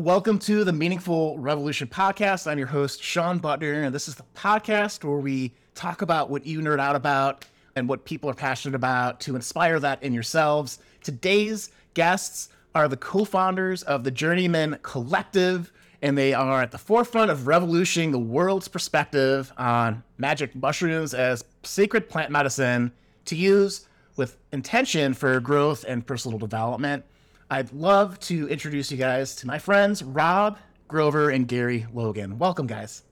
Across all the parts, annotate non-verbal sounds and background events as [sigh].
Welcome to the Meaningful Revolution podcast. I'm your host, Shawn Buttner, and this is the podcast where we talk about what you nerd out about and what people are passionate about to inspire that in yourselves. Today's guests are the co founders of the Journeymen Collective, and they are at the forefront of revolutioning the world's perspective on magic mushrooms as sacred plant medicine to use with intention for growth and personal development. I'd love to introduce you guys to my friends, Rob Grover and Gary Logan. Welcome, guys.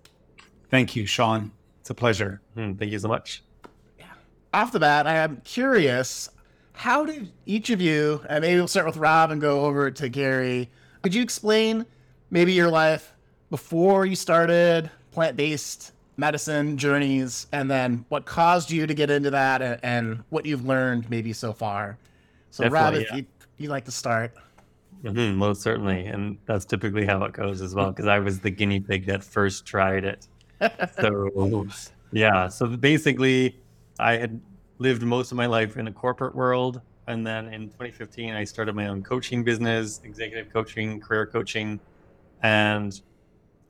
Thank you, Shawn. It's a pleasure. Mm, thank you so much. Yeah. Off the bat, I am curious how did each of you, and maybe we'll start with Rob and go over to Gary, could you explain maybe your life before you started plant based medicine journeys and then what caused you to get into that and, and what you've learned maybe so far? So, Definitely, Rob, if yeah. you you like to start. Mm-hmm, most certainly, and that's typically how it goes as well. Because I was the guinea pig that first tried it. So [laughs] yeah, so basically, I had lived most of my life in the corporate world, and then in 2015, I started my own coaching business, executive coaching, career coaching, and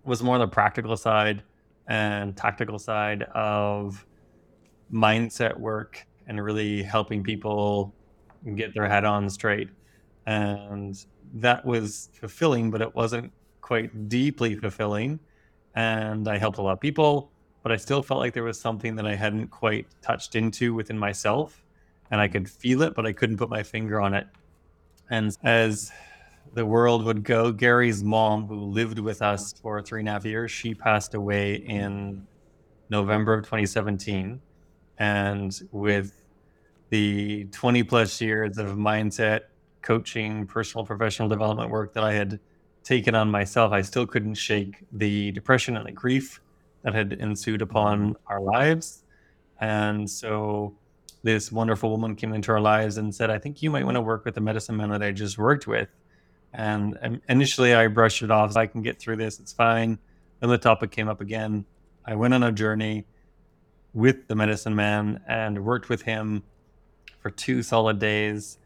was more on the practical side and tactical side of mindset work and really helping people get their head on straight. And that was fulfilling, but it wasn't quite deeply fulfilling. And I helped a lot of people, but I still felt like there was something that I hadn't quite touched into within myself. And I could feel it, but I couldn't put my finger on it. And as the world would go, Gary's mom, who lived with us for three and a half years, she passed away in November of 2017. And with the 20 plus years of mindset coaching, personal professional development work that I had taken on myself, I still couldn't shake the depression and the grief that had ensued upon mm-hmm. our lives. And so this wonderful woman came into our lives and said, I think you might want to work with the medicine man that I just worked with. And um, initially I brushed it off. I can get through this. It's fine. Then the topic came up again. I went on a journey with the medicine man and worked with him for two solid days,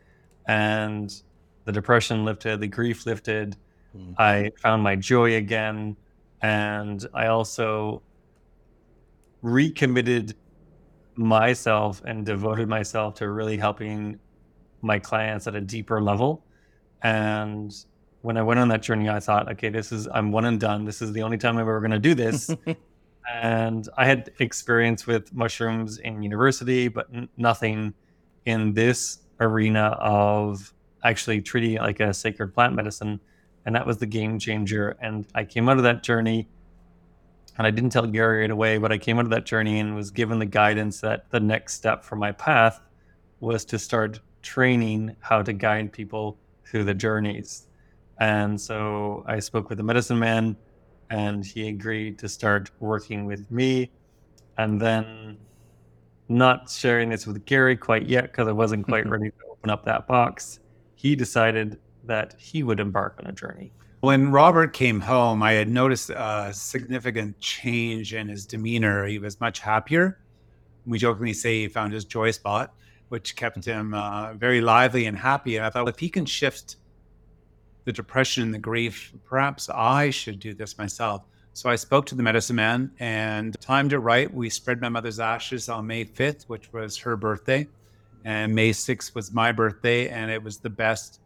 and the depression lifted, the grief lifted. Mm. I found my joy again, and I also recommitted myself and devoted myself to really helping my clients at a deeper level. And when I went on that journey, I thought, okay, this is, I'm one and done. This is the only time I'm ever going to do this. [laughs] and I had experience with mushrooms in university, but n- nothing in this arena of actually treating it like a sacred plant medicine. And that was the game changer. And I came out of that journey and I didn't tell Gary right away, but I came out of that journey and was given the guidance that the next step for my path was to start training how to guide people through the journeys. And so I spoke with the medicine man and he agreed to start working with me. And then not sharing this with Gary quite yet because I wasn't quite [laughs] ready to open up that box. He decided that he would embark on a journey. When Robert came home, I had noticed a significant change in his demeanor. He was much happier. We jokingly say he found his joy spot, which kept him uh, very lively and happy. And I thought, well, if he can shift the depression and the grief, perhaps I should do this myself. So I spoke to the medicine man and timed it right. We spread my mother's ashes on May 5th, which was her birthday. And May 6th was my birthday. And it was the best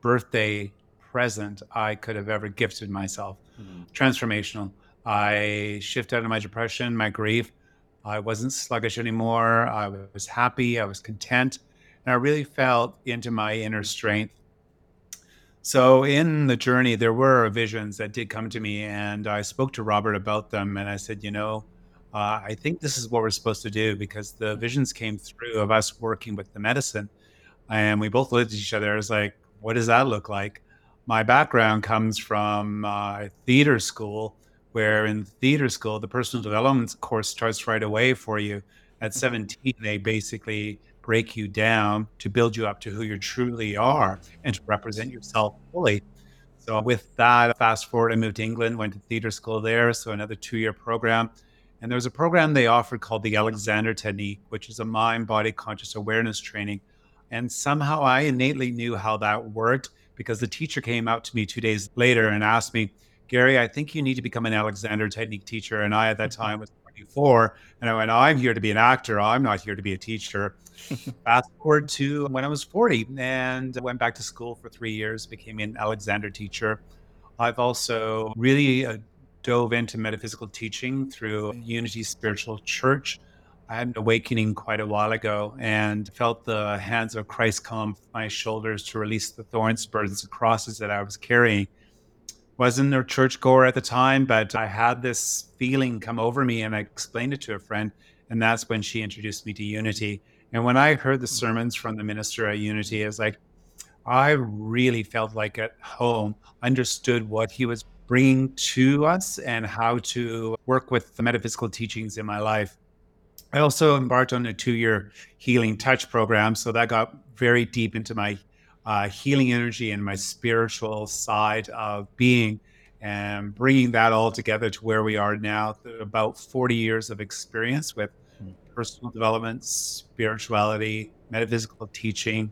birthday present I could have ever gifted myself. Mm-hmm. Transformational. I shifted out of my depression, my grief. I wasn't sluggish anymore. I was happy. I was content. And I really felt into my inner strength so in the journey, there were visions that did come to me, and I spoke to Robert about them, and I said, you know, uh, I think this is what we're supposed to do because the visions came through of us working with the medicine, and we both looked at each other. as like, what does that look like? My background comes from uh, theater school, where in theater school, the personal development course starts right away for you. At 17, they basically break you down to build you up to who you truly are and to represent yourself fully. So, with that, fast forward, I moved to England, went to theater school there. So, another two year program. And there was a program they offered called the Alexander Technique, which is a mind body conscious awareness training. And somehow I innately knew how that worked because the teacher came out to me two days later and asked me, Gary, I think you need to become an Alexander Technique teacher. And I, at that mm-hmm. time, was 24. And I went, I'm here to be an actor. I'm not here to be a teacher. [laughs] Fast forward to when I was 40 and went back to school for three years, became an Alexander teacher. I've also really uh, dove into metaphysical teaching through Unity Spiritual Church. I had an awakening quite a while ago and felt the hands of Christ come from my shoulders to release the thorns, burdens, and crosses that I was carrying wasn't a churchgoer at the time, but I had this feeling come over me and I explained it to a friend. And that's when she introduced me to Unity. And when I heard the sermons from the minister at Unity, I was like, I really felt like at home, understood what he was bringing to us and how to work with the metaphysical teachings in my life. I also embarked on a two year healing touch program. So that got very deep into my uh, healing energy and my spiritual side of being and bringing that all together to where we are now about 40 years of experience with hmm. personal development spirituality metaphysical teaching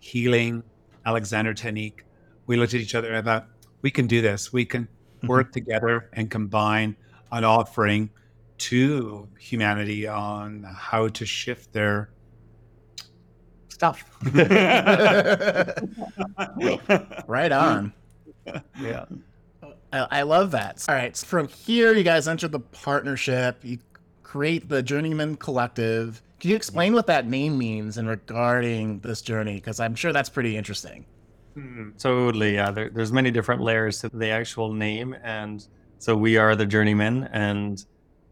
healing alexander technique we looked at each other and thought we can do this we can [laughs] work together and combine an offering to humanity on how to shift their stuff. [laughs] right on. Yeah. I, I, love that. All right. So from here, you guys enter the partnership. You create the Journeymen Collective. Can you explain what that name means in regarding this journey? Because I'm sure that's pretty interesting. Mm, totally. Yeah. There, there's many different layers to the actual name. And so we are the Journeymen, and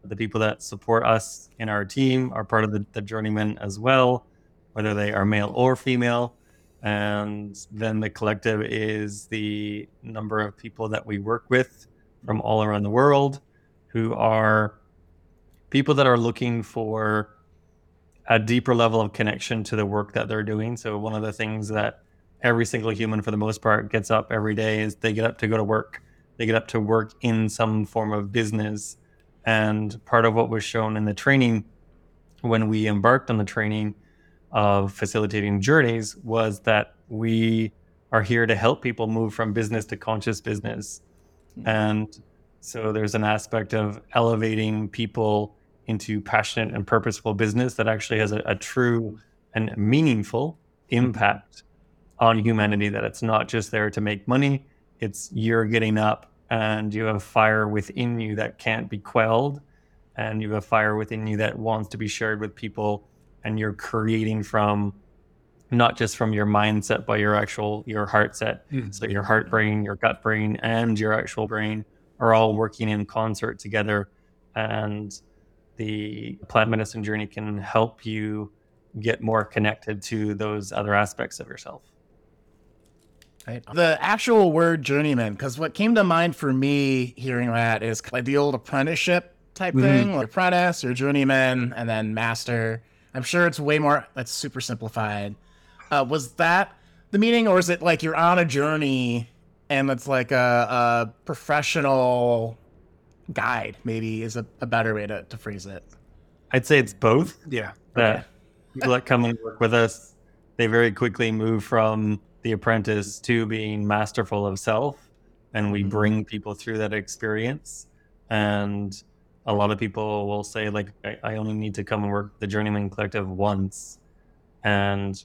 the people that support us in our team are part of the, the Journeymen as well whether they are male or female. And then the collective is the number of people that we work with from all around the world who are people that are looking for a deeper level of connection to the work that they're doing. So, one of the things that every single human, for the most part, gets up every day is they get up to go to work. They get up to work in some form of business. And part of what was shown in the training when we embarked on the training of facilitating journeys was that we are here to help people move from business to conscious business. Mm-hmm. And so there's an aspect of elevating people into passionate and purposeful business that actually has a, a true and meaningful impact on humanity, that it's not just there to make money, it's you're getting up and you have fire within you that can't be quelled and you have a fire within you that wants to be shared with people and you're creating from not just from your mindset but your actual your heart set mm. so your heart brain your gut brain and your actual brain are all working in concert together and the plant medicine journey can help you get more connected to those other aspects of yourself Right. The actual word journeyman, because what came to mind for me hearing that is like the old apprenticeship type mm-hmm. thing, like apprentice or journeyman, and then master. I'm sure it's way more. That's super simplified. Uh, was that the meaning, or is it like you're on a journey and it's like a, a professional guide? Maybe is a, a, better way to, to phrase it. I'd say it's both. Yeah. That okay. people that come and work with us, they very quickly move from the apprentice to being masterful of self, and we mm-hmm. bring people through that experience and a lot of people will say like I, I only need to come and work the journeymen collective once. And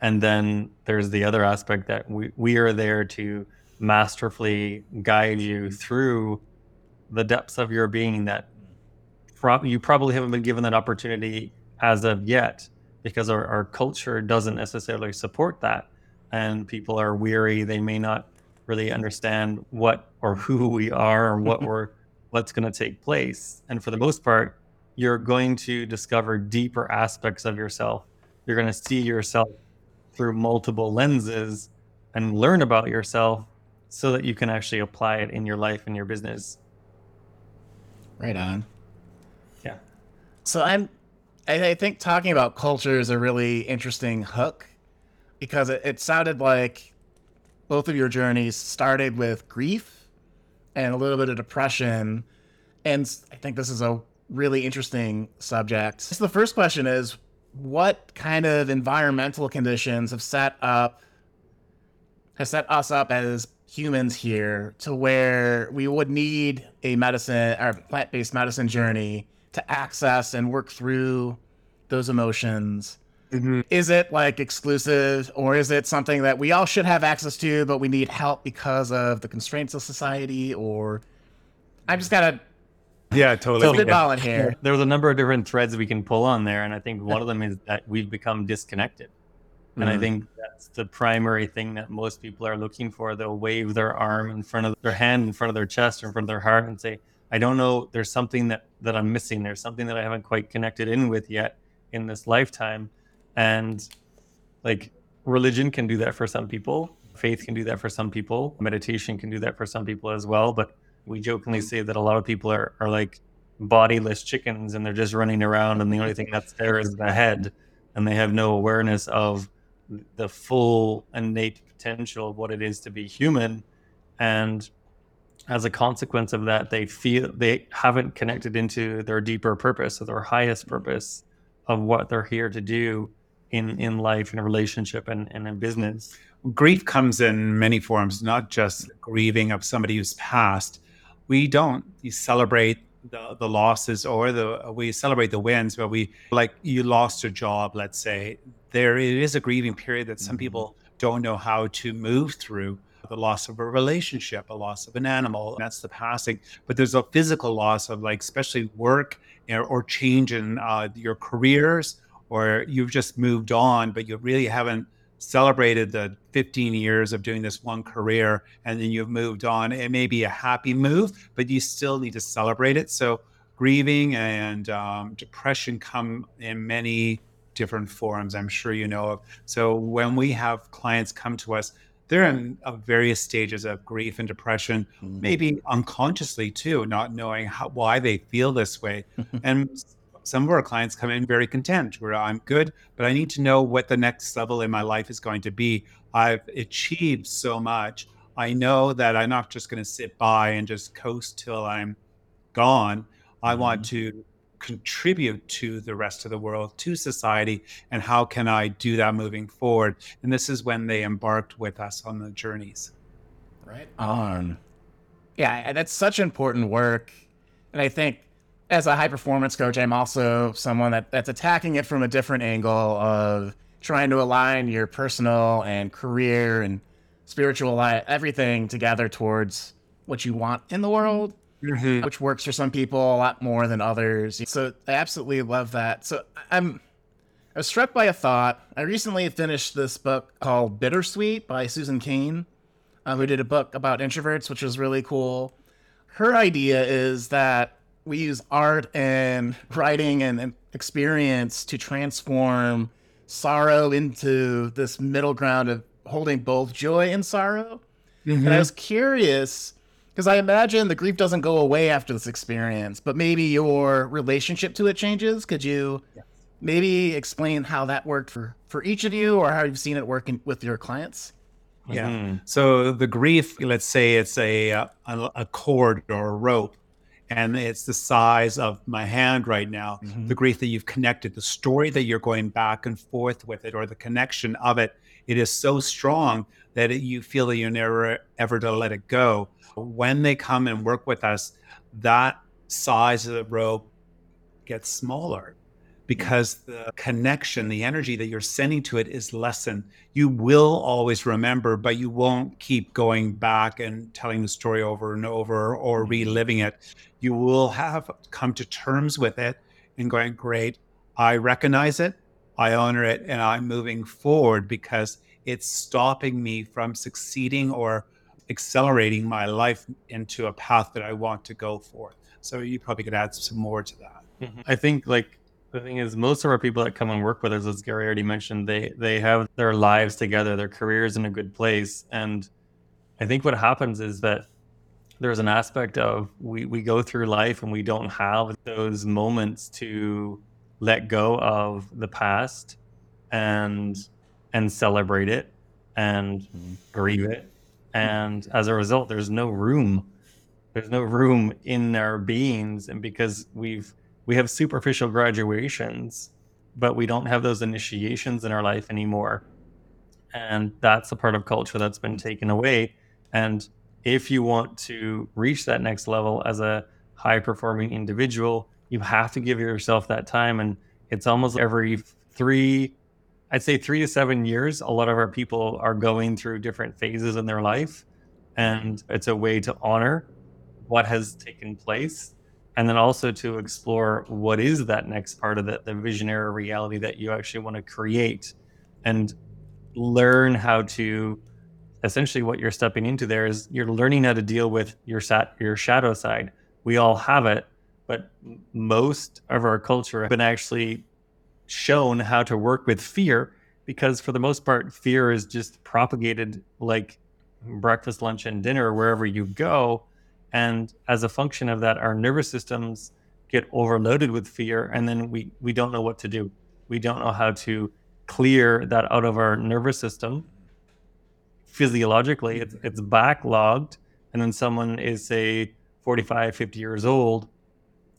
and then there's the other aspect that we, we are there to masterfully guide you mm-hmm. through the depths of your being that pro- you probably haven't been given that opportunity as of yet because our, our culture doesn't necessarily support that. And people are weary. They may not really understand what or who we are or what [laughs] we're what's going to take place. And for the most part, you're going to discover deeper aspects of yourself. You're going to see yourself through multiple lenses and learn about yourself so that you can actually apply it in your life and your business. Right on. Yeah. So I'm I, I think talking about culture is a really interesting hook because it, it sounded like both of your journeys started with grief and a little bit of depression. And I think this is a really interesting subject. So the first question is what kind of environmental conditions have set up has set us up as humans here to where we would need a medicine or plant-based medicine journey to access and work through those emotions. Mm-hmm. Is it like exclusive or is it something that we all should have access to, but we need help because of the constraints of society? Or I'm just gotta Yeah, totally. spitballing here. [laughs] There's a number of different threads we can pull on there, and I think one of them is that we've become disconnected. And I Mhm. think that's the primary thing that most people are looking for. They'll wave their arm in front of their hand, in front of their chest, or in front of their heart, and say, "I don't know. There's something that that I'm missing. There's something that I haven't quite connected in with yet in this lifetime." And like religion can do that for some people. Faith can do that for some people. Meditation can do that for some people as well. But we jokingly say that a lot of people are, are like bodiless chickens and they're just running around and the only thing that's there is the head and they have no awareness of the full innate potential of what it is to be human and as a consequence of that they feel they haven't connected into their deeper purpose or their highest purpose of what they're here to do in in life in a relationship and, and in business grief comes in many forms, not just grieving of somebody who's passed. We don't you celebrate the, the losses or the we celebrate the wins, but we like you lost your job, let's say. There it is a grieving period that some people don't know how to move through. The loss of a relationship, a loss of an animal, that's the passing. But there's a physical loss of like especially work or, or change in uh, your careers, or you've just moved on, but you really haven't celebrated the 15 years of doing this one career and then you've moved on. It may be a happy move, but you still need to celebrate it. So, grieving and um, depression come in many different forms, I'm sure you know of. So, when we have clients come to us, they're in uh, various stages of grief and depression, maybe unconsciously too, not knowing how, why they feel this way. [laughs] and some of our clients come in very content where I'm good, but I need to know what the next level in my life is going to be. I've achieved so much. I know that I'm not just going to sit by and just coast till I'm gone. I want mm-hmm. to contribute to the rest of the world, to society, and how can I do that moving forward? And this is when they embarked with us on the journeys. Right on. Yeah, and that's such important work. And I think as a high performance coach, I'm also someone that, that's attacking it from a different angle of trying to align your personal and career and spiritual life, everything together towards what you want in the world, which works for some people a lot more than others. So I absolutely love that. So I'm I was struck by a thought. I recently finished this book called Bittersweet by Susan Cain, uh, who did a book about introverts, which was really cool. Her idea is that we use art and writing and, and experience to transform sorrow into this middle ground of holding both joy and sorrow. And I was curious because I imagine the grief doesn't go away after this experience, but maybe your relationship to it changes. Could you maybe explain how that worked for for each of you, or how you've seen it working with your clients? Yeah. Mhm. So the grief, let's say it's a, uh, a a cord or a rope, and it's the size of my hand right now. Mhm. The grief that you've connected, the story that you're going back and forth with it, or the connection of it, it is so strong that it, you feel that you're never ever to let it go. When they come and work with us, that size of the rope gets smaller because the connection, the energy that you're sending to it is lessened. You will always remember, but you won't keep going back and telling the story over and over or reliving it. You will have come to terms with it and going, Great, I recognize it, I honor it, and I'm moving forward because it's stopping me from succeeding or accelerating my life into a path that I want to go for. So you probably could add some more to that. Mhm. I think like the thing is most of our people that come and work with us, as Gary already mentioned, they they have their lives together, their careers in a good place. And I think what happens is that there's an aspect of we, we go through life and we don't have those moments to let go of the past and and celebrate it and mm-hmm. grieve it. And as a result, there's no room. There's no room in our beings, and because we've we have superficial graduations, but we don't have those initiations in our life anymore. And that's a part of culture that's been taken away. And if you want to reach that next level as a high performing individual, you have to give yourself that time. And it's almost every three, I'd say three to seven years, a lot of our people are going through different phases in their life. And it's a way to honor what has taken place and then also to explore what is that next part of the, the visionary reality that you actually want to create and learn how to essentially what you're stepping into there is you're learning how to deal with your sat your shadow side. We all have it but most of our culture have been actually shown how to work with fear because for the most part fear is just propagated like breakfast lunch and dinner wherever you go and as a function of that, our nervous systems get overloaded with fear, and then we, we don't know what to do. We don't know how to clear that out of our nervous system. Physiologically, it's, it's backlogged, and then someone is, say, 45, 50 years old,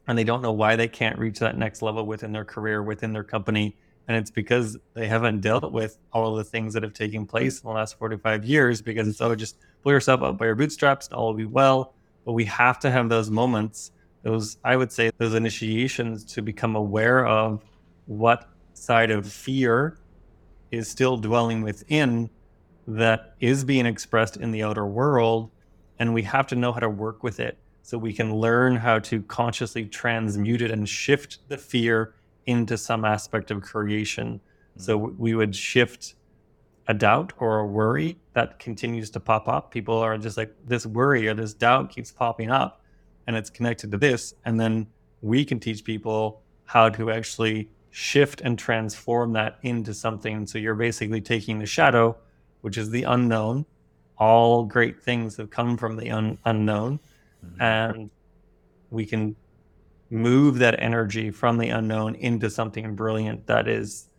and they don't know why they can't reach that next level within their career, within their company. And it's because they haven't dealt with all the things that have taken place in the last 45 years because it's, oh, just pull yourself up by your bootstraps and all will be well but we have to have those moments those i would say those initiations to become aware of what side of fear is still dwelling within that is being expressed in the outer world and we have to know how to work with it so we can learn how to consciously transmute it and shift the fear into some aspect of creation mm-hmm. so we would shift a doubt or a worry that continues to pop up. People are just like, this worry or this doubt keeps popping up and it's connected to this. And then we can teach people how to actually shift and transform that into something. So you're basically taking the shadow, which is the unknown. All great things have come from the un- unknown. Mm-hmm. And we can move that energy from the unknown into something brilliant that is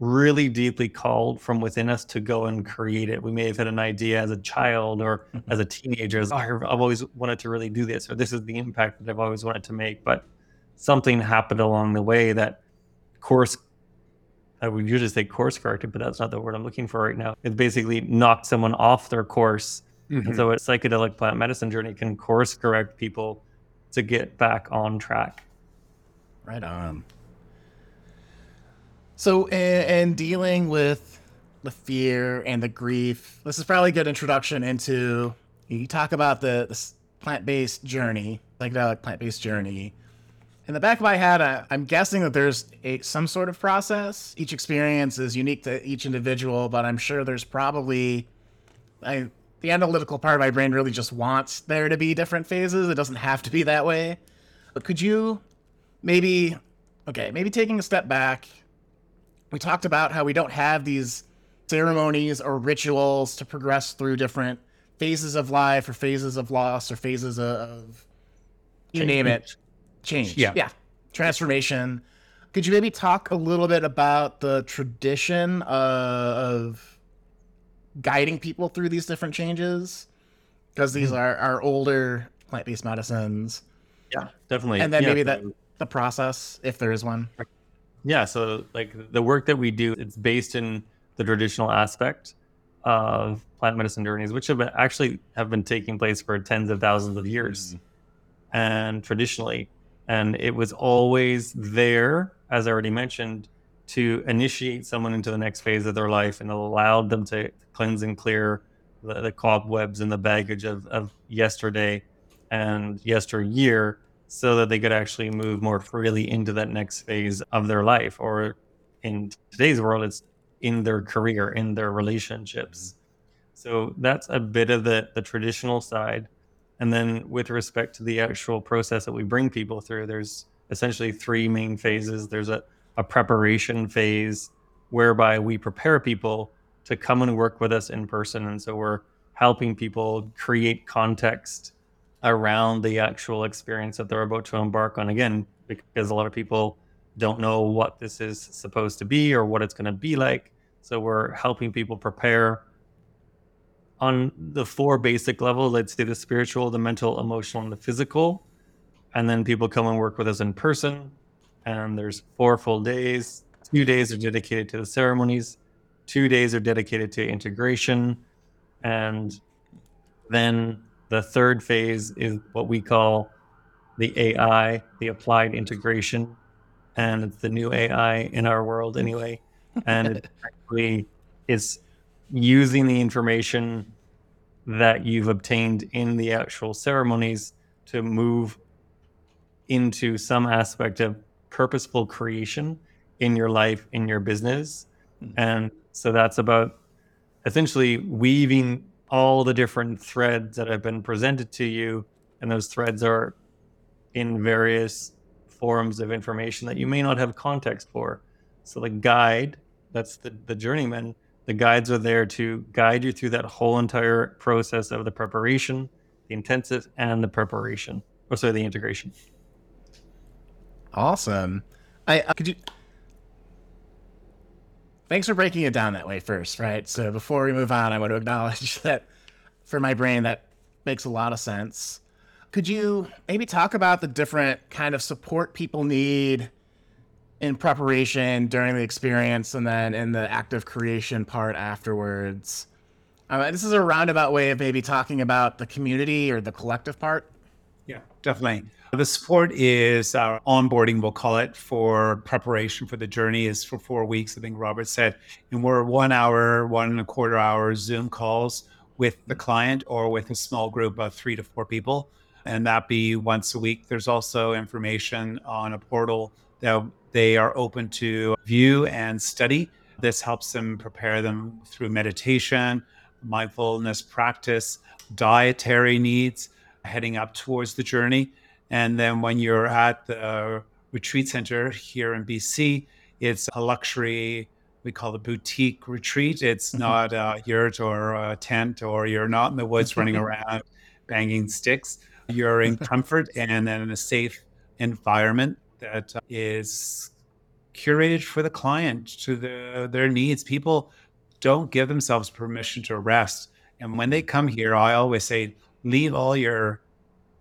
really deeply called from within us to go and create it. We may have had an idea as a child or mm-hmm. as a teenager, as, oh, I've always wanted to really do this, or this is the impact that I've always wanted to make. But something happened along the way that course, I would usually say course corrected, but that's not the word I'm looking for right now. It basically knocked someone off their course. Mm-hmm. And so a psychedelic plant medicine journey can course correct people to get back on track. Right on. So, in, dealing with the fear and the grief, this is probably a good introduction into. You talk about the, the plant-based journey, like the plant-based journey. In the back of my head, I, am guessing that there's a, some sort of process. Each experience is unique to each individual, but I'm sure there's probably. I, the analytical part of my brain really just wants there to be different phases. It doesn't have to be that way. But could you maybe, okay, maybe taking a step back we talked about how we don't have these ceremonies or rituals to progress through different phases of life or phases of loss or phases of you name it. change. Yeah. Yeah. Transformation. Could you maybe talk a little bit about the tradition of guiding people through these different changes? Because these mm-hmm. are, our older plant-based medicines. Yeah definitely. And then yeah, maybe that the process if there is one yeah, so like the work that we do, it's based in the traditional aspect of plant medicine journeys, which have been, actually have been taking place for tens of thousands of years, mm-hmm. and traditionally, and it was always there, as I already mentioned, to initiate someone into the next phase of their life, and allowed them to cleanse and clear the, the cobwebs and the baggage of, of yesterday and yesteryear so that they could actually move more freely into that next phase of their life or in today's world it's in their career in their relationships. So that's a bit of the the traditional side. And then with respect to the actual process that we bring people through there's essentially three main phases. There's a, a preparation phase whereby we prepare people to come and work with us in person. And so we're helping people create context around the actual experience that they're about to embark on. Again because a lot of people don't know what this is supposed to be or what it's going to be like. So we're helping people prepare on the four basic levels let's say the spiritual the mental emotional and the physical. And then people come and work with us in person. And there's four full days. Two days are dedicated to the ceremonies. Two days are dedicated to integration. And then the third phase is what we call the AI, the applied integration. And it's the new AI in our world anyway. And it [laughs] actually is using the information that you've obtained in the actual ceremonies to move into some aspect of purposeful creation in your life, in your business. Mm-hmm. And so that's about essentially weaving all the different threads that have been presented to you. And those threads are in various forms of information that you may not have context for. So the guide, that's the, the journeyman, the guides are there to guide you through that whole entire process of the preparation, the intensive, and the preparation, or sorry, the integration. Awesome. I uh, could you. Thanks for breaking it down that way first, right? So before we move on, I want to acknowledge [laughs] that for my brain that makes a lot of sense. Could you maybe talk about the different kind of support people need in preparation during the experience and then in the active creation part afterwards? Uh, this is a roundabout way of maybe talking about the community or the collective part. Yeah, definitely. The support is our onboarding, we'll call it, for preparation for the journey is for four weeks, I think Robert said. And we're one hour, one and a quarter hour Zoom calls with the client or with a small group of three to four people and that be once a week. There's also information on a portal that they are open to view and study. This helps them prepare them through meditation, mindfulness practice, dietary needs heading up towards the journey. And then when you're at the uh, retreat center here in BC, it's a luxury we call it boutique retreat. It's mm-hmm. not uh, a yurt or a uh, tent, or you're not in the woods running mm-hmm. around banging sticks you're in mm-hmm. comfort and then in a safe environment that is curated for the client to the, their needs. People don't give themselves permission to rest. And when they come here, I always say, leave all your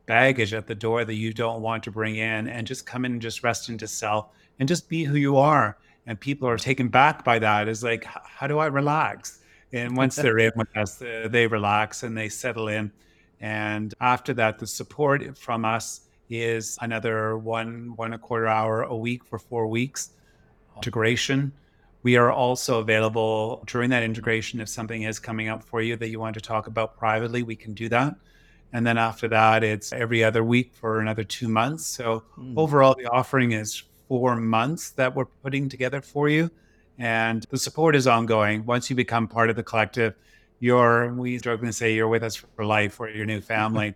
baggage at the door that you don't want to bring in and just come in and just rest into self and just be who you are. And people are taken back by that. Is like, how do I relax? And once [laughs] they're in with us, uh, they relax and they settle in. And after that, the support from us is another one, one a quarter hour a week for four weeks. Integration. We are also available during that integration. If something is coming up for you that you want to talk about privately, we can do that. And then after that, it's every other week for another two months. So mm. overall, the offering is four months that we're putting together for you. And the support is ongoing. Once you become part of the collective, you're we jokingly say you're with us for life or your new family.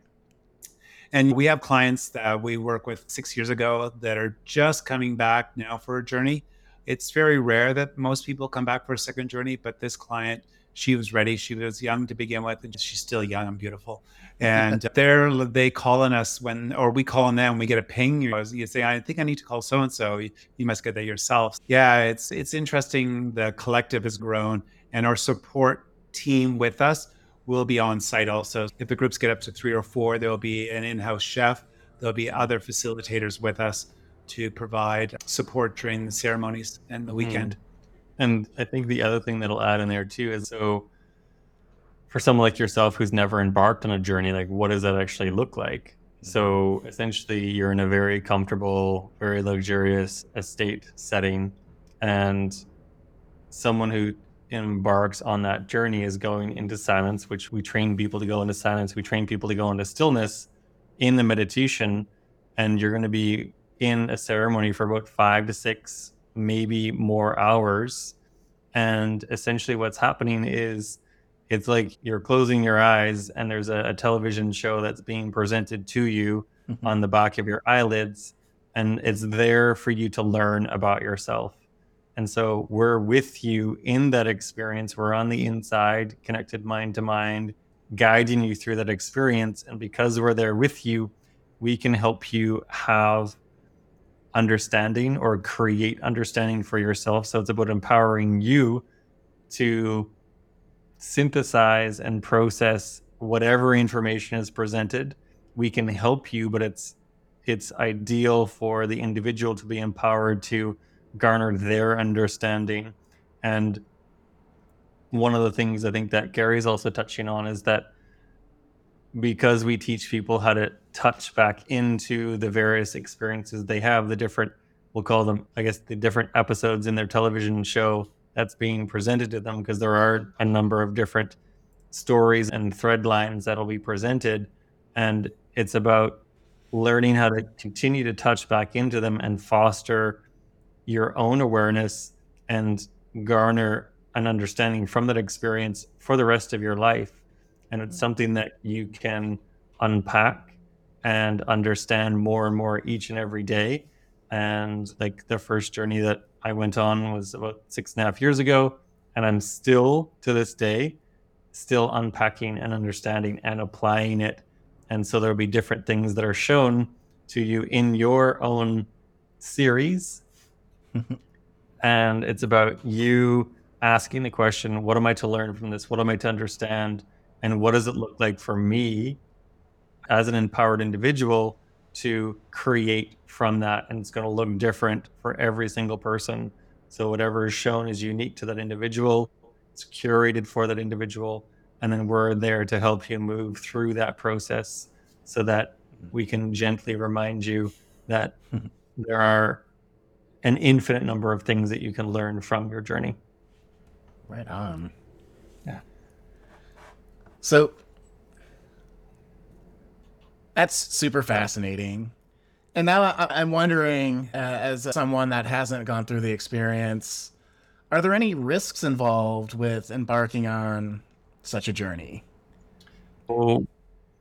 [laughs] and we have clients that we work with six years ago that are just coming back now for a journey. It's very rare that most people come back for a second journey, but this client, she was ready. She was young to begin with, and she's still young and beautiful. [laughs] And they're they call on us when, or we call on them. We get a ping. You say, "I think I need to call so and so." You must get that yourself. Yeah, it's it's interesting. The collective has grown, and our support team with us will be on site also. If the groups get up to three or four, there will be an in house chef, there'll be other facilitators with us to provide support during the ceremonies and the weekend. Mm. And I think the other thing that'll add in there too is so for someone like yourself who's never embarked on a journey, like what does that actually look like? So mm-hmm. essentially, you're in a very comfortable, very luxurious estate setting, and someone who embarks on that journey is going into silence, which we train people to go into silence. We train people to go into stillness in the meditation. And you're going to be in a ceremony for about five to six, maybe more hours. And essentially, what's happening is it's like you're closing your eyes, and there's a, a television show that's being presented to you mm-hmm. on the back of your eyelids. And it's there for you to learn about yourself and so we're with you in that experience. We're on the inside, connected mind to mind, guiding you through that experience. And because we're there with you, we can help you have understanding or create understanding for yourself. So it's about empowering you to synthesize and process whatever information is presented. We can help you, but it's it's ideal for the individual to be empowered to garner their understanding and one of the things I think that Gary's also touching on is that because we teach people how to touch back into the various experiences they have, the different, we'll call them, I guess, the different episodes in their television show that's being presented to them, because there are a number of different stories and thread lines that'll be presented. And it's about learning how to continue to touch back into them and foster your own awareness and garner an understanding from that experience for the rest of your life. And it's mm-hmm. something that you can unpack and understand more and more each and every day. And like the first journey that I went on was about six and a half years ago. And I'm still to this day, still unpacking and understanding and applying it. And so there'll be different things that are shown to you in your own series. Mm-hmm. and it's about you asking the question, what am I to learn from this? What am I to understand? And what does it look like for me as an empowered individual to create from that? And it's going to look different for every single person. So whatever is shown is unique to that individual. It's curated for that individual. And then we're there to help you move through that process so that we can gently remind you that [laughs] there are an infinite number of things that you can learn from your journey. Right on. So that's super fascinating. And now I, am wondering, uh, as someone that hasn't gone through the experience, are there any risks involved with embarking on such a journey? Oh,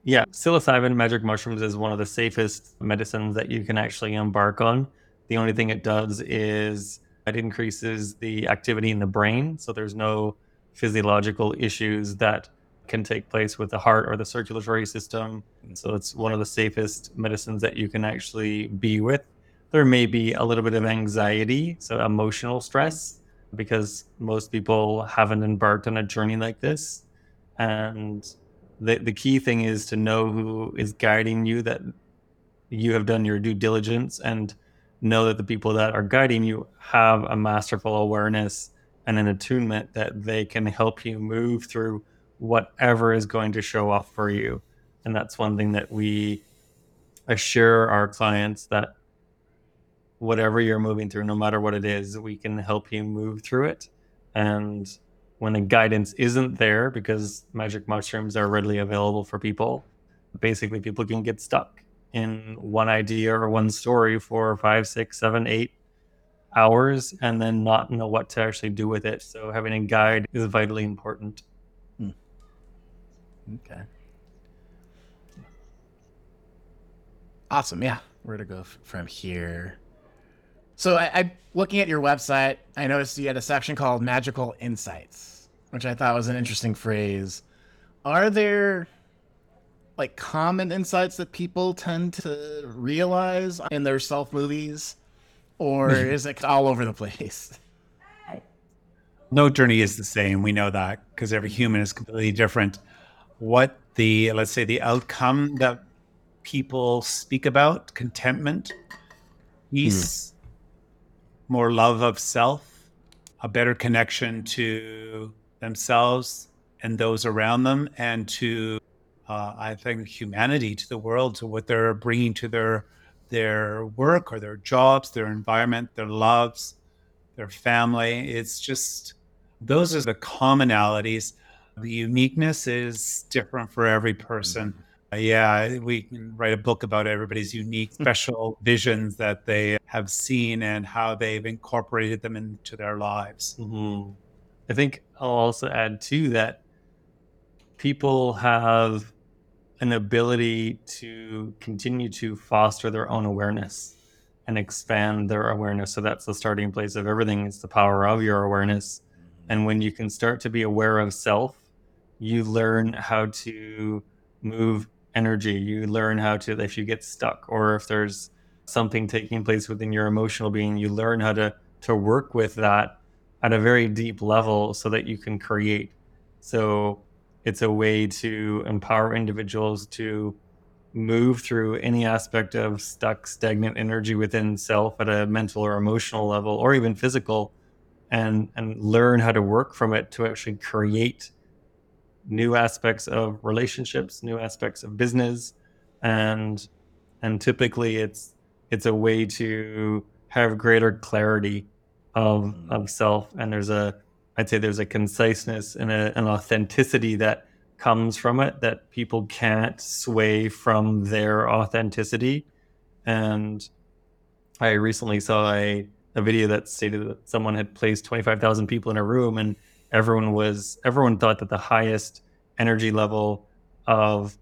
yeah. Psilocybin magic mushrooms is one of the safest medicines that you can actually embark on. The only thing it does is it increases the activity in the brain. So there's no physiological issues that can take place with the heart or the circulatory system. And so it's one of the safest medicines that you can actually be with. There may be a little bit of anxiety, so emotional stress, because most people haven't embarked on a journey like this. And the, the key thing is to know who is guiding you, that you have done your due diligence and know that the people that are guiding you have a masterful awareness and an attunement that they can help you move through whatever is going to show up for you. And that's one thing that we assure our clients that whatever you're moving through, no matter what it is, we can help you move through it. And when the guidance isn't there, because magic mushrooms are readily available for people, basically people can get stuck in one idea or one story for five, six, seven, eight hours and then not know what to actually do with it. So having a guide is vitally important. Okay. Awesome. Yeah. Where to go f- from here? So I, I looking at your website, I noticed you had a section called Magical Insights, which I thought was an interesting phrase. Are there like common insights that people tend to realize in their self movies, or [laughs] is it all over the place? No journey is the same. We know that because every human is completely different. What the let's say the outcome that people speak about contentment, peace, hmm. more love of self, a better connection to themselves and those around them, and to uh, I think humanity to the world, to what they're bringing to their their work or their jobs, their environment, their loves, their family. It's just those are the commonalities. The uniqueness is different for every person. Mm-hmm. Uh, yeah, we can write a book about everybody's unique, special visions that they have seen and how they've incorporated them into their lives. Mm-hmm. I think I'll also add too that people have an ability to continue to foster their own awareness and expand their awareness. So that's the starting place of everything. It's the power of your awareness. And when you can start to be aware of self, you learn how to move energy. You learn how to, if you get stuck or if there's something taking place within your emotional being, you learn how to, to work with that at a very deep level so that you can create. So it's a way to empower individuals to move through any aspect of stuck, stagnant energy within self at a mental or emotional level, or even physical, and and learn how to work from it to actually create new aspects of relationships, new aspects of business, and and typically it's it's a way to have greater clarity of Mm. of self and there's a i'd say there's a conciseness and a, an authenticity that comes from it that people can't sway from their authenticity and i recently saw a, a video that stated that someone had placed 25000 people in a room and everyone was everyone thought that the highest energy level of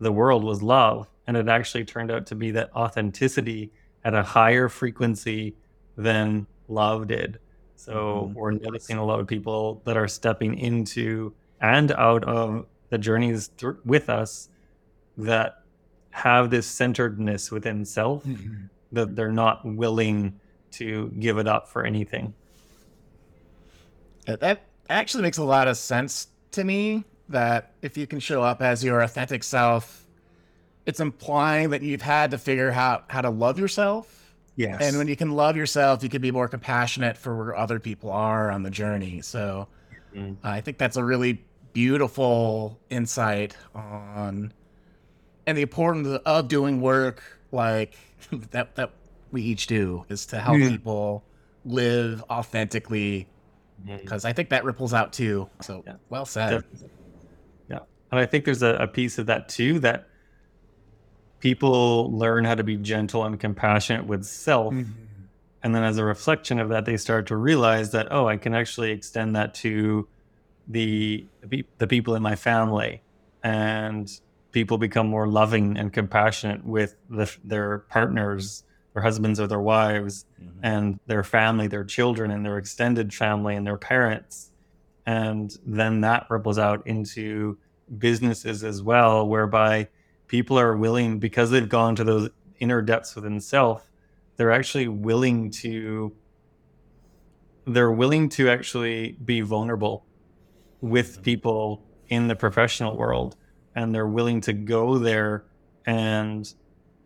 the world was love and it actually turned out to be that authenticity at a higher frequency than love did. So Mhm. we're noticing a lot of people that are stepping into and out of the journeys thr with us that have this centeredness within self that they're not willing to give it up for anything. That actually makes a lot of sense to me. That if you can show up as your authentic self, it's implying that you've had to figure out how to love yourself. Yes. And when you can love yourself, you can be more compassionate for where other people are on the journey. So Mm. I think that's a really beautiful insight on and the importance of doing work like [laughs] that that we each do is to help Yeah. people live authentically because I think that ripples out too. So Yeah. well said. Definitely. Yeah. And I think there's a, a piece of that too that people learn how to be gentle and compassionate with self. Mm-hmm. And then as a reflection of that, they start to realize that, oh, I can actually extend that to the, the the people in my family. And people become more loving and compassionate with the, their partners, their husbands or their wives, mm-hmm. and their family, their children, and their extended family, and their parents. And then that ripples out into businesses as well, whereby people are willing, because they've gone to those inner depths within self, they're actually willing to they're willing to actually be vulnerable with mm-hmm. people in the professional world. And they're willing to go there and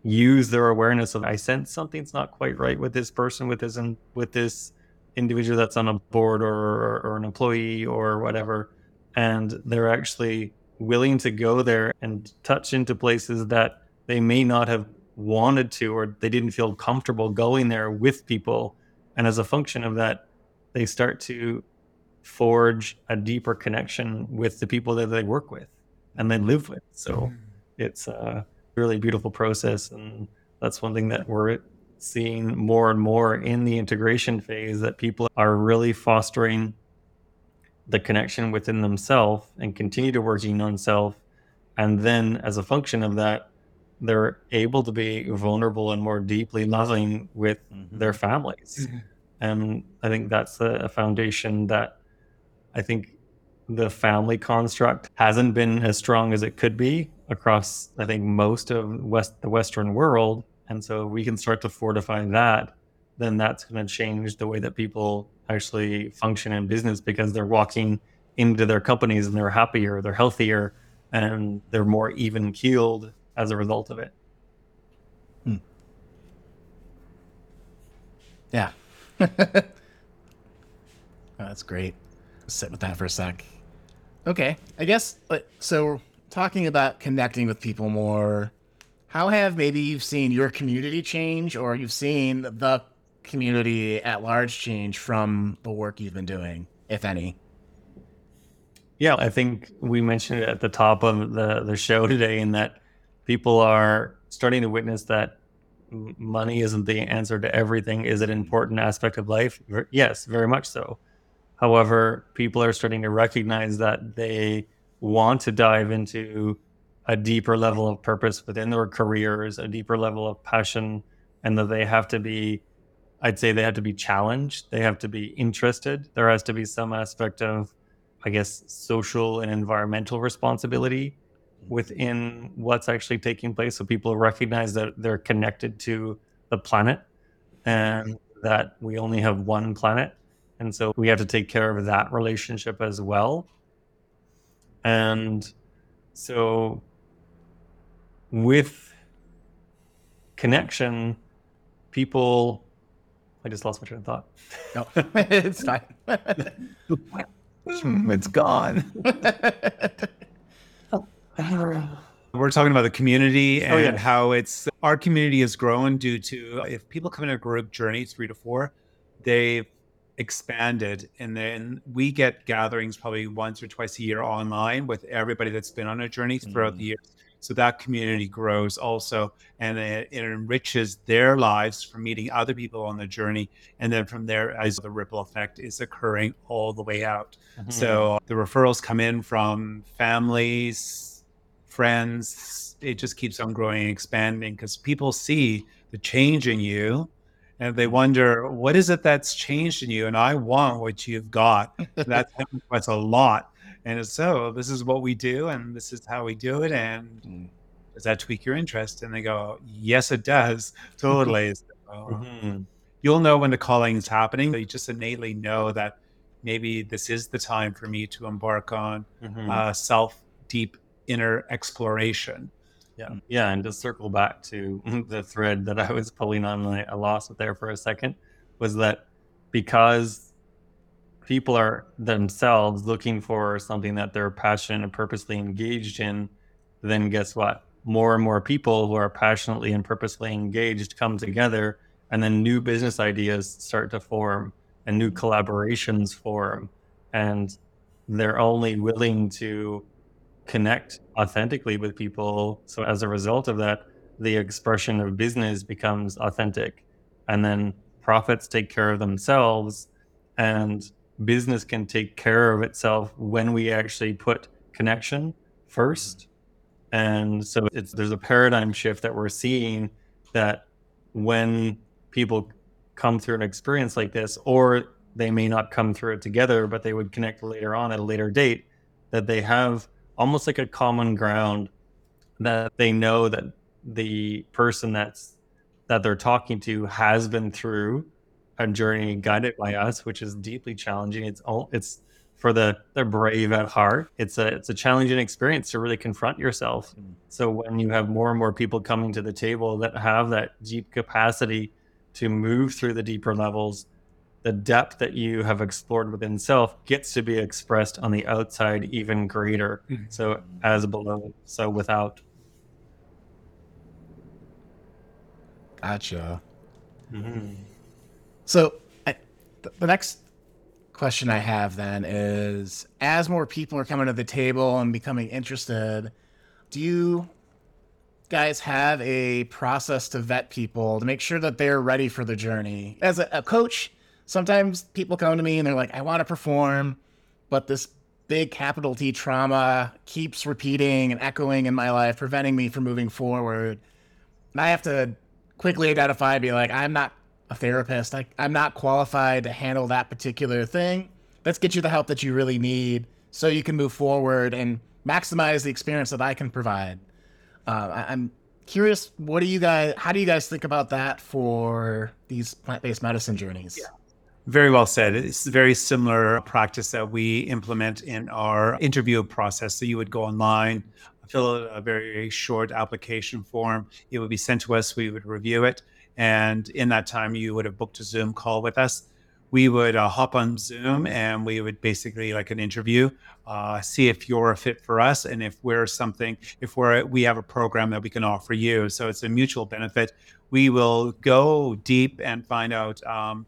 use their awareness of I sense something's not quite right with this person with this and with this individual that's on a board or, or, or an employee or whatever and they're actually willing to go there and touch into places that they may not have wanted to or they didn't feel comfortable going there with people and as a function of that they start to forge a deeper connection with the people that they work with and they live with. So hmm. it's a really beautiful process and that's one thing that we're seeing more and more in the integration phase that people are really fostering the connection within themselves and continue to working on self. And then as a function of that they're able to be vulnerable and more deeply loving with mm-hmm. their families. Mm-hmm. And i think that's a, a foundation that i think the family construct hasn't been as strong as it could be across i think most of west the western world and so we can start to fortify that then that's going to change the way that people actually function in business because they're walking into their companies and they're happier they're healthier and they're more even keeled as a result of it Hmm. Yeah. Oh, [laughs] that's great. Sit with that for a sec. Okay. I guess uh, so talking about connecting with people more, how have maybe you've seen your community change or you've seen the community at large change from the work you've been doing, if any? Yeah, I think we mentioned it at the top of the, the show today, in that people are starting to witness that money isn't the answer to everything. Is it an important aspect of life? Yes, very much so. However, people are starting to recognize that they want to dive into a deeper level of purpose within their careers, a deeper level of passion, and that they have to be, I'd say they have to be challenged. They have to be interested. There has to be some aspect of I guess, social and environmental responsibility within what's actually taking place. So people recognize that they're connected to the planet and that we only have one planet. And so we have to take care of that relationship as well. And so with connection, people I just lost my train of thought. No, [laughs] it's fine. Hmm, it's gone. [laughs] Oh. We're talking about the community oh, and Oh, yeah. how it's our community has grown due to if people come in a group journey three to four, they've expanded and then we get gatherings probably once or twice a year online with everybody that's been on a journey throughout Mhm. the years. So that community grows also and it, it enriches their lives from meeting other people on the journey. And then from there, as the ripple effect is occurring all the way out. So the referrals come in from families, friends. It just keeps on growing and expanding because people see the change in you and they wonder, what is it that's changed in you? And I want what you've got. That's, that's [laughs] a lot. And so this is what we do and this is how we do it. And Mm. does that tweak your interest? And they go, yes, it does. Totally. [laughs] So, Mhm. you'll know when the calling is happening. You just innately know that maybe this is the time for me to embark on Mhm. uh, self deep inner exploration. Yeah. Mm, yeah. And to circle back to [laughs] the thread that I was pulling on, I lost it there for a second, was that because people are themselves looking for something that they're passionate and purposely engaged in, then guess what? More and more people who are passionately and purposely engaged come together, and then new business ideas start to form and new collaborations form. And they're only willing to connect authentically with people. So as a result of that, the expression of business becomes authentic. And then profits take care of themselves and business can take care of itself when we actually put connection first. And so there's a paradigm shift that we're seeing that when people come through an experience like this, or they may not come through it together, but they would connect later on at a later date, that they have almost like a common ground that they know that the person that's that they're talking to has been through a journey guided by us, which is deeply challenging. It's all it's for the the brave at heart. It's a it's a challenging experience to really confront yourself. Mm. So when you have more and more people coming to the table that have that deep capacity to move through the deeper levels, the depth that you have explored within self gets to be expressed on the outside even greater. Mhm. So as below, so without. Gotcha. Mm-hmm. So I, th- the next question I have then is as more people are coming to the table and becoming interested, do you guys have a process to vet people to make sure that they're ready for the journey? As a, a coach, sometimes people come to me and they're like, I want to perform, but this big capital T trauma keeps repeating and echoing in my life, preventing me from moving forward. And I have to quickly identify be like, I'm not a therapist. I, I'm not qualified to handle that particular thing. Let's get you the help that you really need so you can move forward and maximize the experience that I can provide. Uh, I, I'm curious, what do you guys, how do you guys think about that for these plant based medicine journeys? Very well said. It's a very similar practice that we implement in our interview process. So you would go online, fill out a very short application form. It would be sent to us. We would review it. And in that time, you would have booked a Zoom call with us. We would uh, hop on Zoom and we would basically like an interview, uh, see if you're a fit for us and if we're something, if we're we have a program that we can offer you. So it's a mutual benefit. We will go deep and find out um,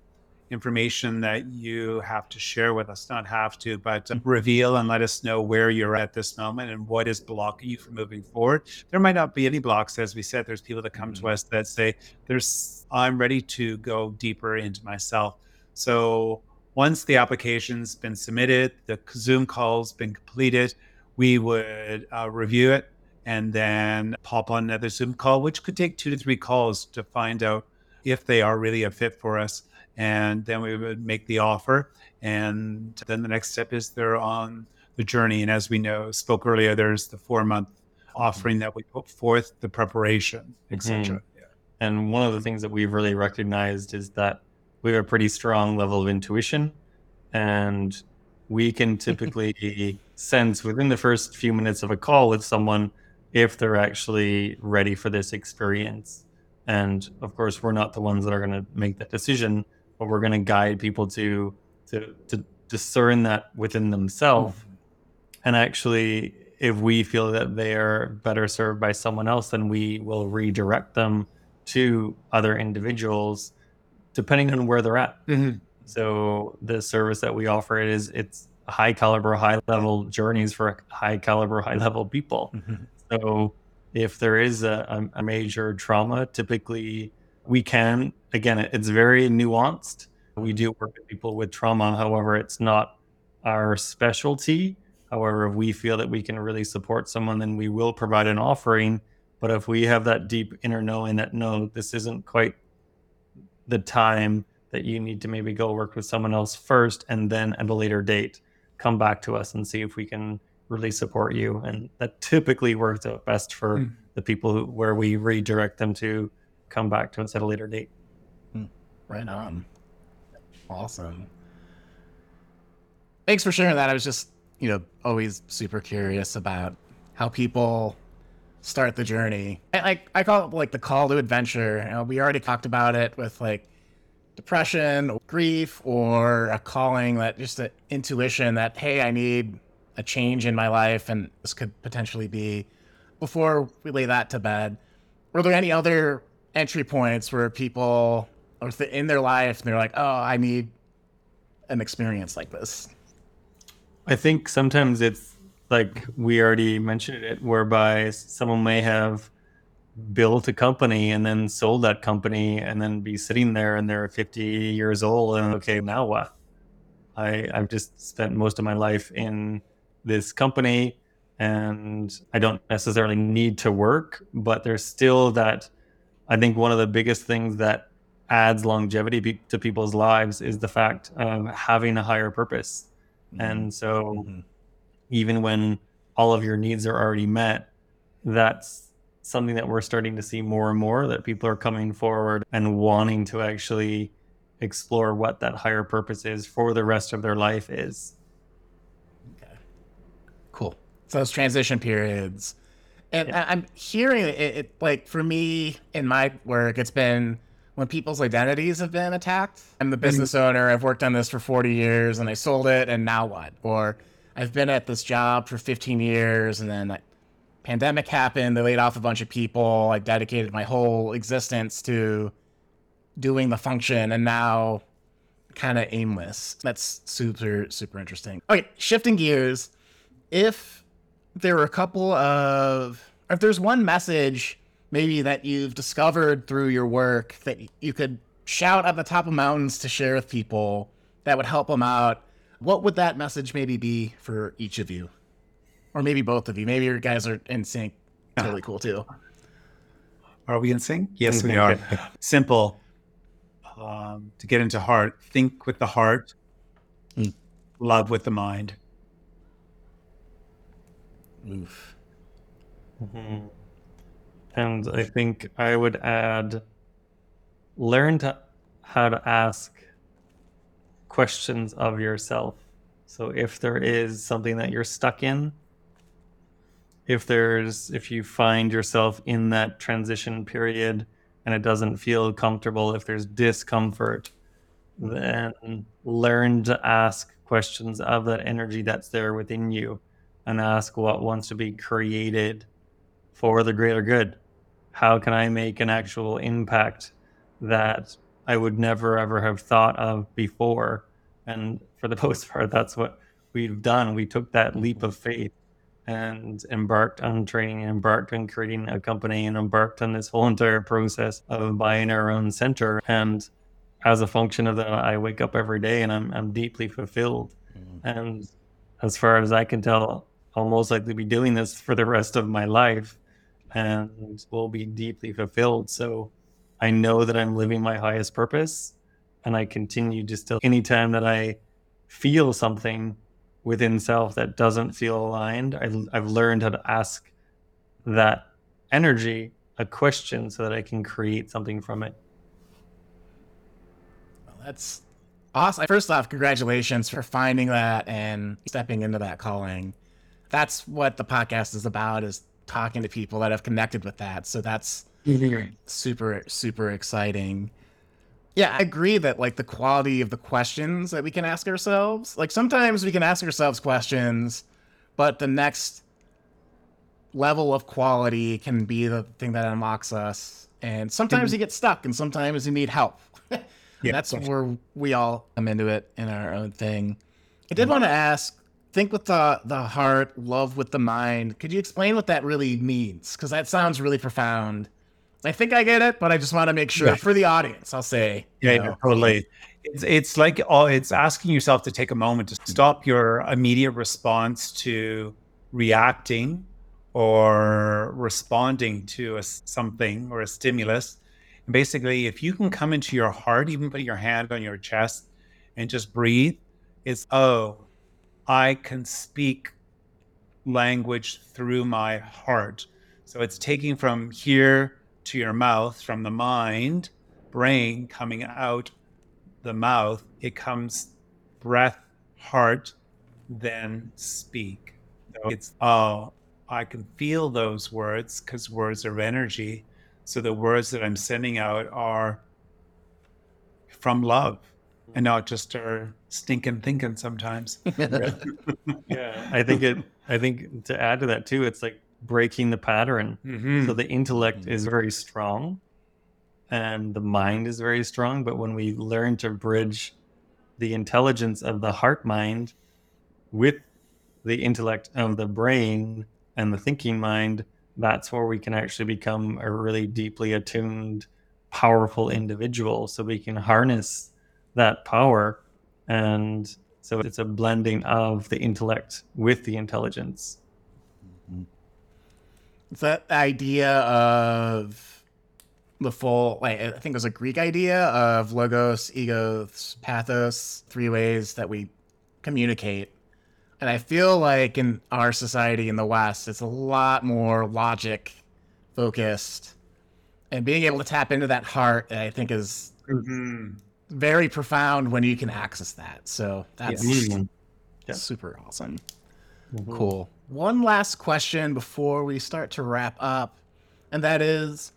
information that you have to share with us, not have to, but uh, reveal and let us know where you're at this moment and what is blocking you from moving forward. There might not be any blocks. As we said, there's people that come to us that say, there's, I'm ready to go deeper into myself. So once the application's been submitted, the Zoom call's been completed, we would uh, review it and then pop on another Zoom call, which could take two to three calls to find out if they are really a fit for us and then we would make the offer. And then the next step is they're on the journey. And as we know spoke earlier there's the four month offering that we put forth the preparation etc mm-hmm. And one of the things that we've really recognized is that we have a pretty strong level of intuition. And we can [laughs] typically sense within the first few minutes of a call with someone if they're actually ready for this experience. And of course, we're not the ones that are going to make that decision, but we're going to guide people to to to discern that within themselves. And actually if we feel that they are better served by someone else then we will redirect them to other individuals depending on where they're at. Mhm. so the service that we offer is it's high caliber high level journeys for high caliber high level people. So if there is a, a major trauma, typically we can, again, it's very nuanced. We do work with people with trauma. However, it's not our specialty. However, if we feel that we can really support someone, then we will provide an offering. But if we have that deep inner knowing that no, this isn't quite the time that you need to maybe go work with someone else first and then at a later date come back to us and see if we can really support you and that typically works out best for Mm. the people who, where we redirect them to come back to us at a later date hmm. Right on. Awesome. Thanks for sharing that. I was just, you know, always super curious about how people start the journey. I like I call it like the call to adventure. You know, we already talked about it with like depression, or grief, or a calling that just an intuition that hey, I need a change in my life, and this could potentially be. Before we lay that to bed, were there any other entry points where people are th- in their life and they're like, oh, I need an experience like this? i think sometimes it's like we already mentioned it whereby someone may have built a company and then sold that company and then be sitting there and they're 50 years old and okay now what I, I've just spent most of my life in this company and I don't necessarily need to work, but there's still that. I think one of the biggest things that adds longevity be- to people's lives is the fact of having a higher purpose. And so, Mhm. even when all of your needs are already met, that's something that we're starting to see more and more that people are coming forward and wanting to actually explore what that higher purpose is for the rest of their life is. Okay. Cool. So those transition periods, and I- I'm hearing it, it. Like for me in my work, it's been when people's identities have been attacked. I'm the mm-hmm. business owner. I've worked on this for 40 years, and I sold it, and now what? Or I've been at this job for 15 years, and then like, pandemic happened. They laid off a bunch of people. I dedicated my whole existence to doing the function, and now kind of aimless. That's super super interesting. Okay, shifting gears if there were a couple of if there's one message maybe that you've discovered through your work that you could shout at the top of mountains to share with people that would help them out what would that message maybe be for each of you or maybe both of you maybe your guys are in sync totally cool too Are we in sync? Yes, we are. Simple. Um, to get into heart, think with the heart, Mm. love with the mind. Oof. Mhm. And I think I would add learn to how to ask questions of yourself. So if there is something that you're stuck in, if there's if you find yourself in that transition period and it doesn't feel comfortable, if there's discomfort, then learn to ask questions of that energy that's there within you and ask what wants to be created for the greater good. How can I make an actual impact that I would never ever have thought of before? And for the [laughs] most part, that's what we've done. We took that leap of faith and embarked on training, embarked on creating a company, and embarked on this whole entire process of buying our own center. And as a function of that, I wake up every day and I'm, I'm deeply fulfilled. Mm-hmm. And as far as I can tell, I'll most likely be doing this for the rest of my life and will be deeply fulfilled. So I know that I'm living my highest purpose and I continue to still, anytime that I feel something within self that doesn't feel aligned, I, I've learned how to ask that energy a question so that I can create something from it. Well, that's awesome. First off, congratulations for finding that and stepping into that calling. That's what the podcast is about is talking to people that have connected with that. So that's mm-hmm. super super exciting. Yeah, I agree that like the quality of the questions that we can ask ourselves, like sometimes we can ask ourselves questions, but the next level of quality can be the thing that unlocks us. And sometimes mm-hmm. you get stuck and sometimes you need help. [laughs] Yeah, That's where we all come into it in our own thing. I did mm-hmm. want to ask, think with the the heart, love with the mind. Could you explain what that really means? Because that sounds really profound. I think I get it, but I just want to make sure Yeah. for the audience. I'll say, Yeah, totally. It's it's like oh, it's asking yourself to take a moment to stop your immediate response to reacting or responding to a, something or a stimulus. And basically, if you can come into your heart, even put your hand on your chest and just breathe, it's oh, I can speak language through my heart. So it's taking from here to your mouth, from the mind, brain coming out the mouth. It comes breath, heart, then speak. So it's, oh, I can feel those words because words are energy. So the words that I'm sending out are from love and not just our stinking thinking sometimes. [laughs] Yeah, I think it. I think to add to that too, it's like breaking the pattern. Mhm. So the intellect is very strong, and the mind is very strong. But when we learn to bridge the intelligence of the heart mind with the intellect of the brain and the thinking mind, that's where we can actually become a really deeply attuned, powerful individual. So we can harness that power. And so it's a blending of the intellect with the intelligence. It's that idea of the full, like, I think it was a Greek idea of logos, ethos, pathos, three ways that we communicate. And I feel like in our society in the West, it's a lot more logic focused. And being able to tap into that heart, I think, is Mhm. Very profound when you can access that. So that's Mm. Yeah. super awesome. Mhm. Cool. One last question before we start to wrap up, and that is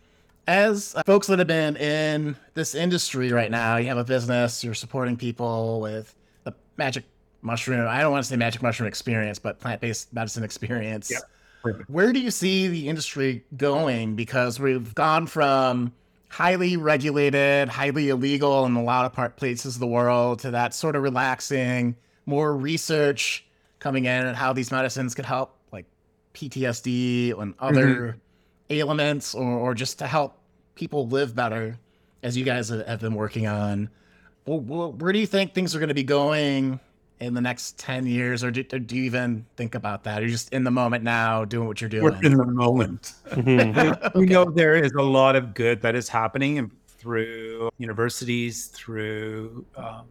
as uh, folks that have been in this industry right now, you have a business, you're supporting people with the magic mushroom. I don't want to say magic mushroom experience, but plant based medicine experience. Yep. Where do you see the industry going? Because we've gone from highly regulated, highly illegal in a lot of part places of the world to that sort of relaxing, more research coming in and how these medicines could help like PTSD and other mm-hmm. ailments or, or just to help people live better as you guys have been working on. Well, where do you think things are going to be going in the next 10 years or do, do you even think about that? you're just in the moment now doing what you're doing We're doing? in the moment. Mhm. [laughs] we know there is a lot of good that is happening and through universities, through um,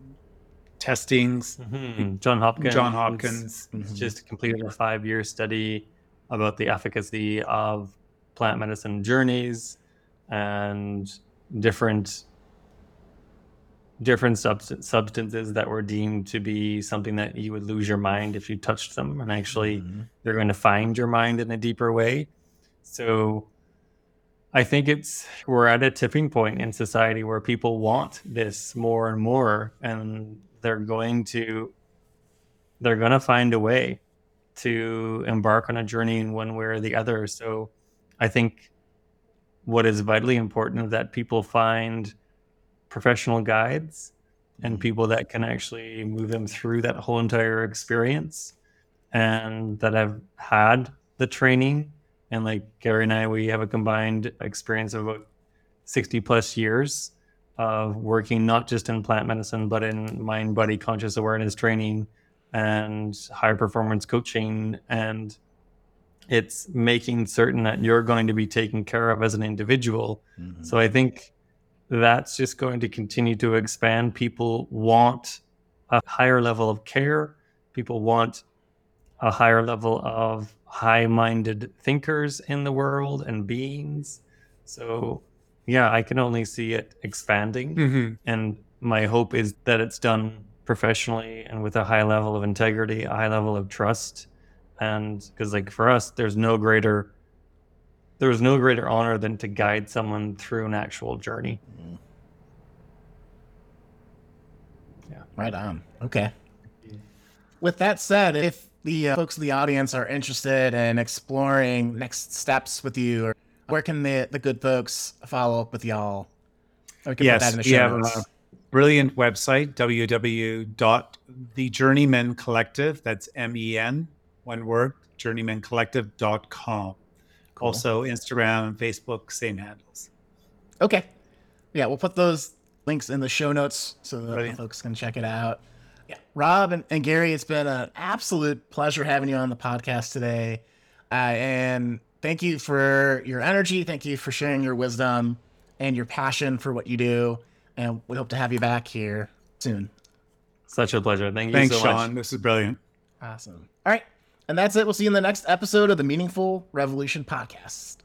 testings. Mhm. John Hopkins. John Hopkins. Mhm. just completed a five year study about the efficacy of plant medicine journeys and different different subst- substances that were deemed to be something that you would lose your mind if you touched them and actually Mhm. they're going to find your mind in a deeper way so i think it's we're at a tipping point in society where people want this more and more and they're going to they're going to find a way to embark on a journey in one way or the other. So I think what is vitally important is that people find professional guides and people that can actually move them through that whole entire experience and that have had the training. And like Gary and I, we have a combined experience of about 60 plus years of working not just in plant medicine, but in mind body conscious awareness training and high performance coaching. And it's making certain that you're going to be taken care of as an individual. Mhm. So I think that's just going to continue to expand. People want a higher level of care, people want a higher level of high minded thinkers in the world and beings. So, yeah, I can only see it expanding. Mhm. And my hope is that it's done professionally and with a high level of integrity, a high level of trust. And because, like, for us, there's no greater. There's no greater honor than to guide someone through an actual journey. Yeah, right on. Okay. With that said, if the uh, folks in the audience are interested in exploring next steps with you, or where can the the good folks follow up with y'all? Or we can put that Yes, in the we show have notes. a brilliant website, www.thejourneymencollective. That's M E N, one word, journeymencollective.com. Cool. Also, Instagram and Facebook, same handles. Okay. Yeah, we'll put those links in the show notes so that Brilliant. folks can check it out. Yeah. Rob and, and Gary, it's been an absolute pleasure having you on the podcast today. Uh, and thank you for your energy. Thank you for sharing your wisdom and your passion for what you do. And we hope to have you back here soon. Such a pleasure. Thank you Thanks, so Shawn. much. This is brilliant. Awesome. All right. And that's it. We'll see you in the next episode of the Meaningful Revolution podcast.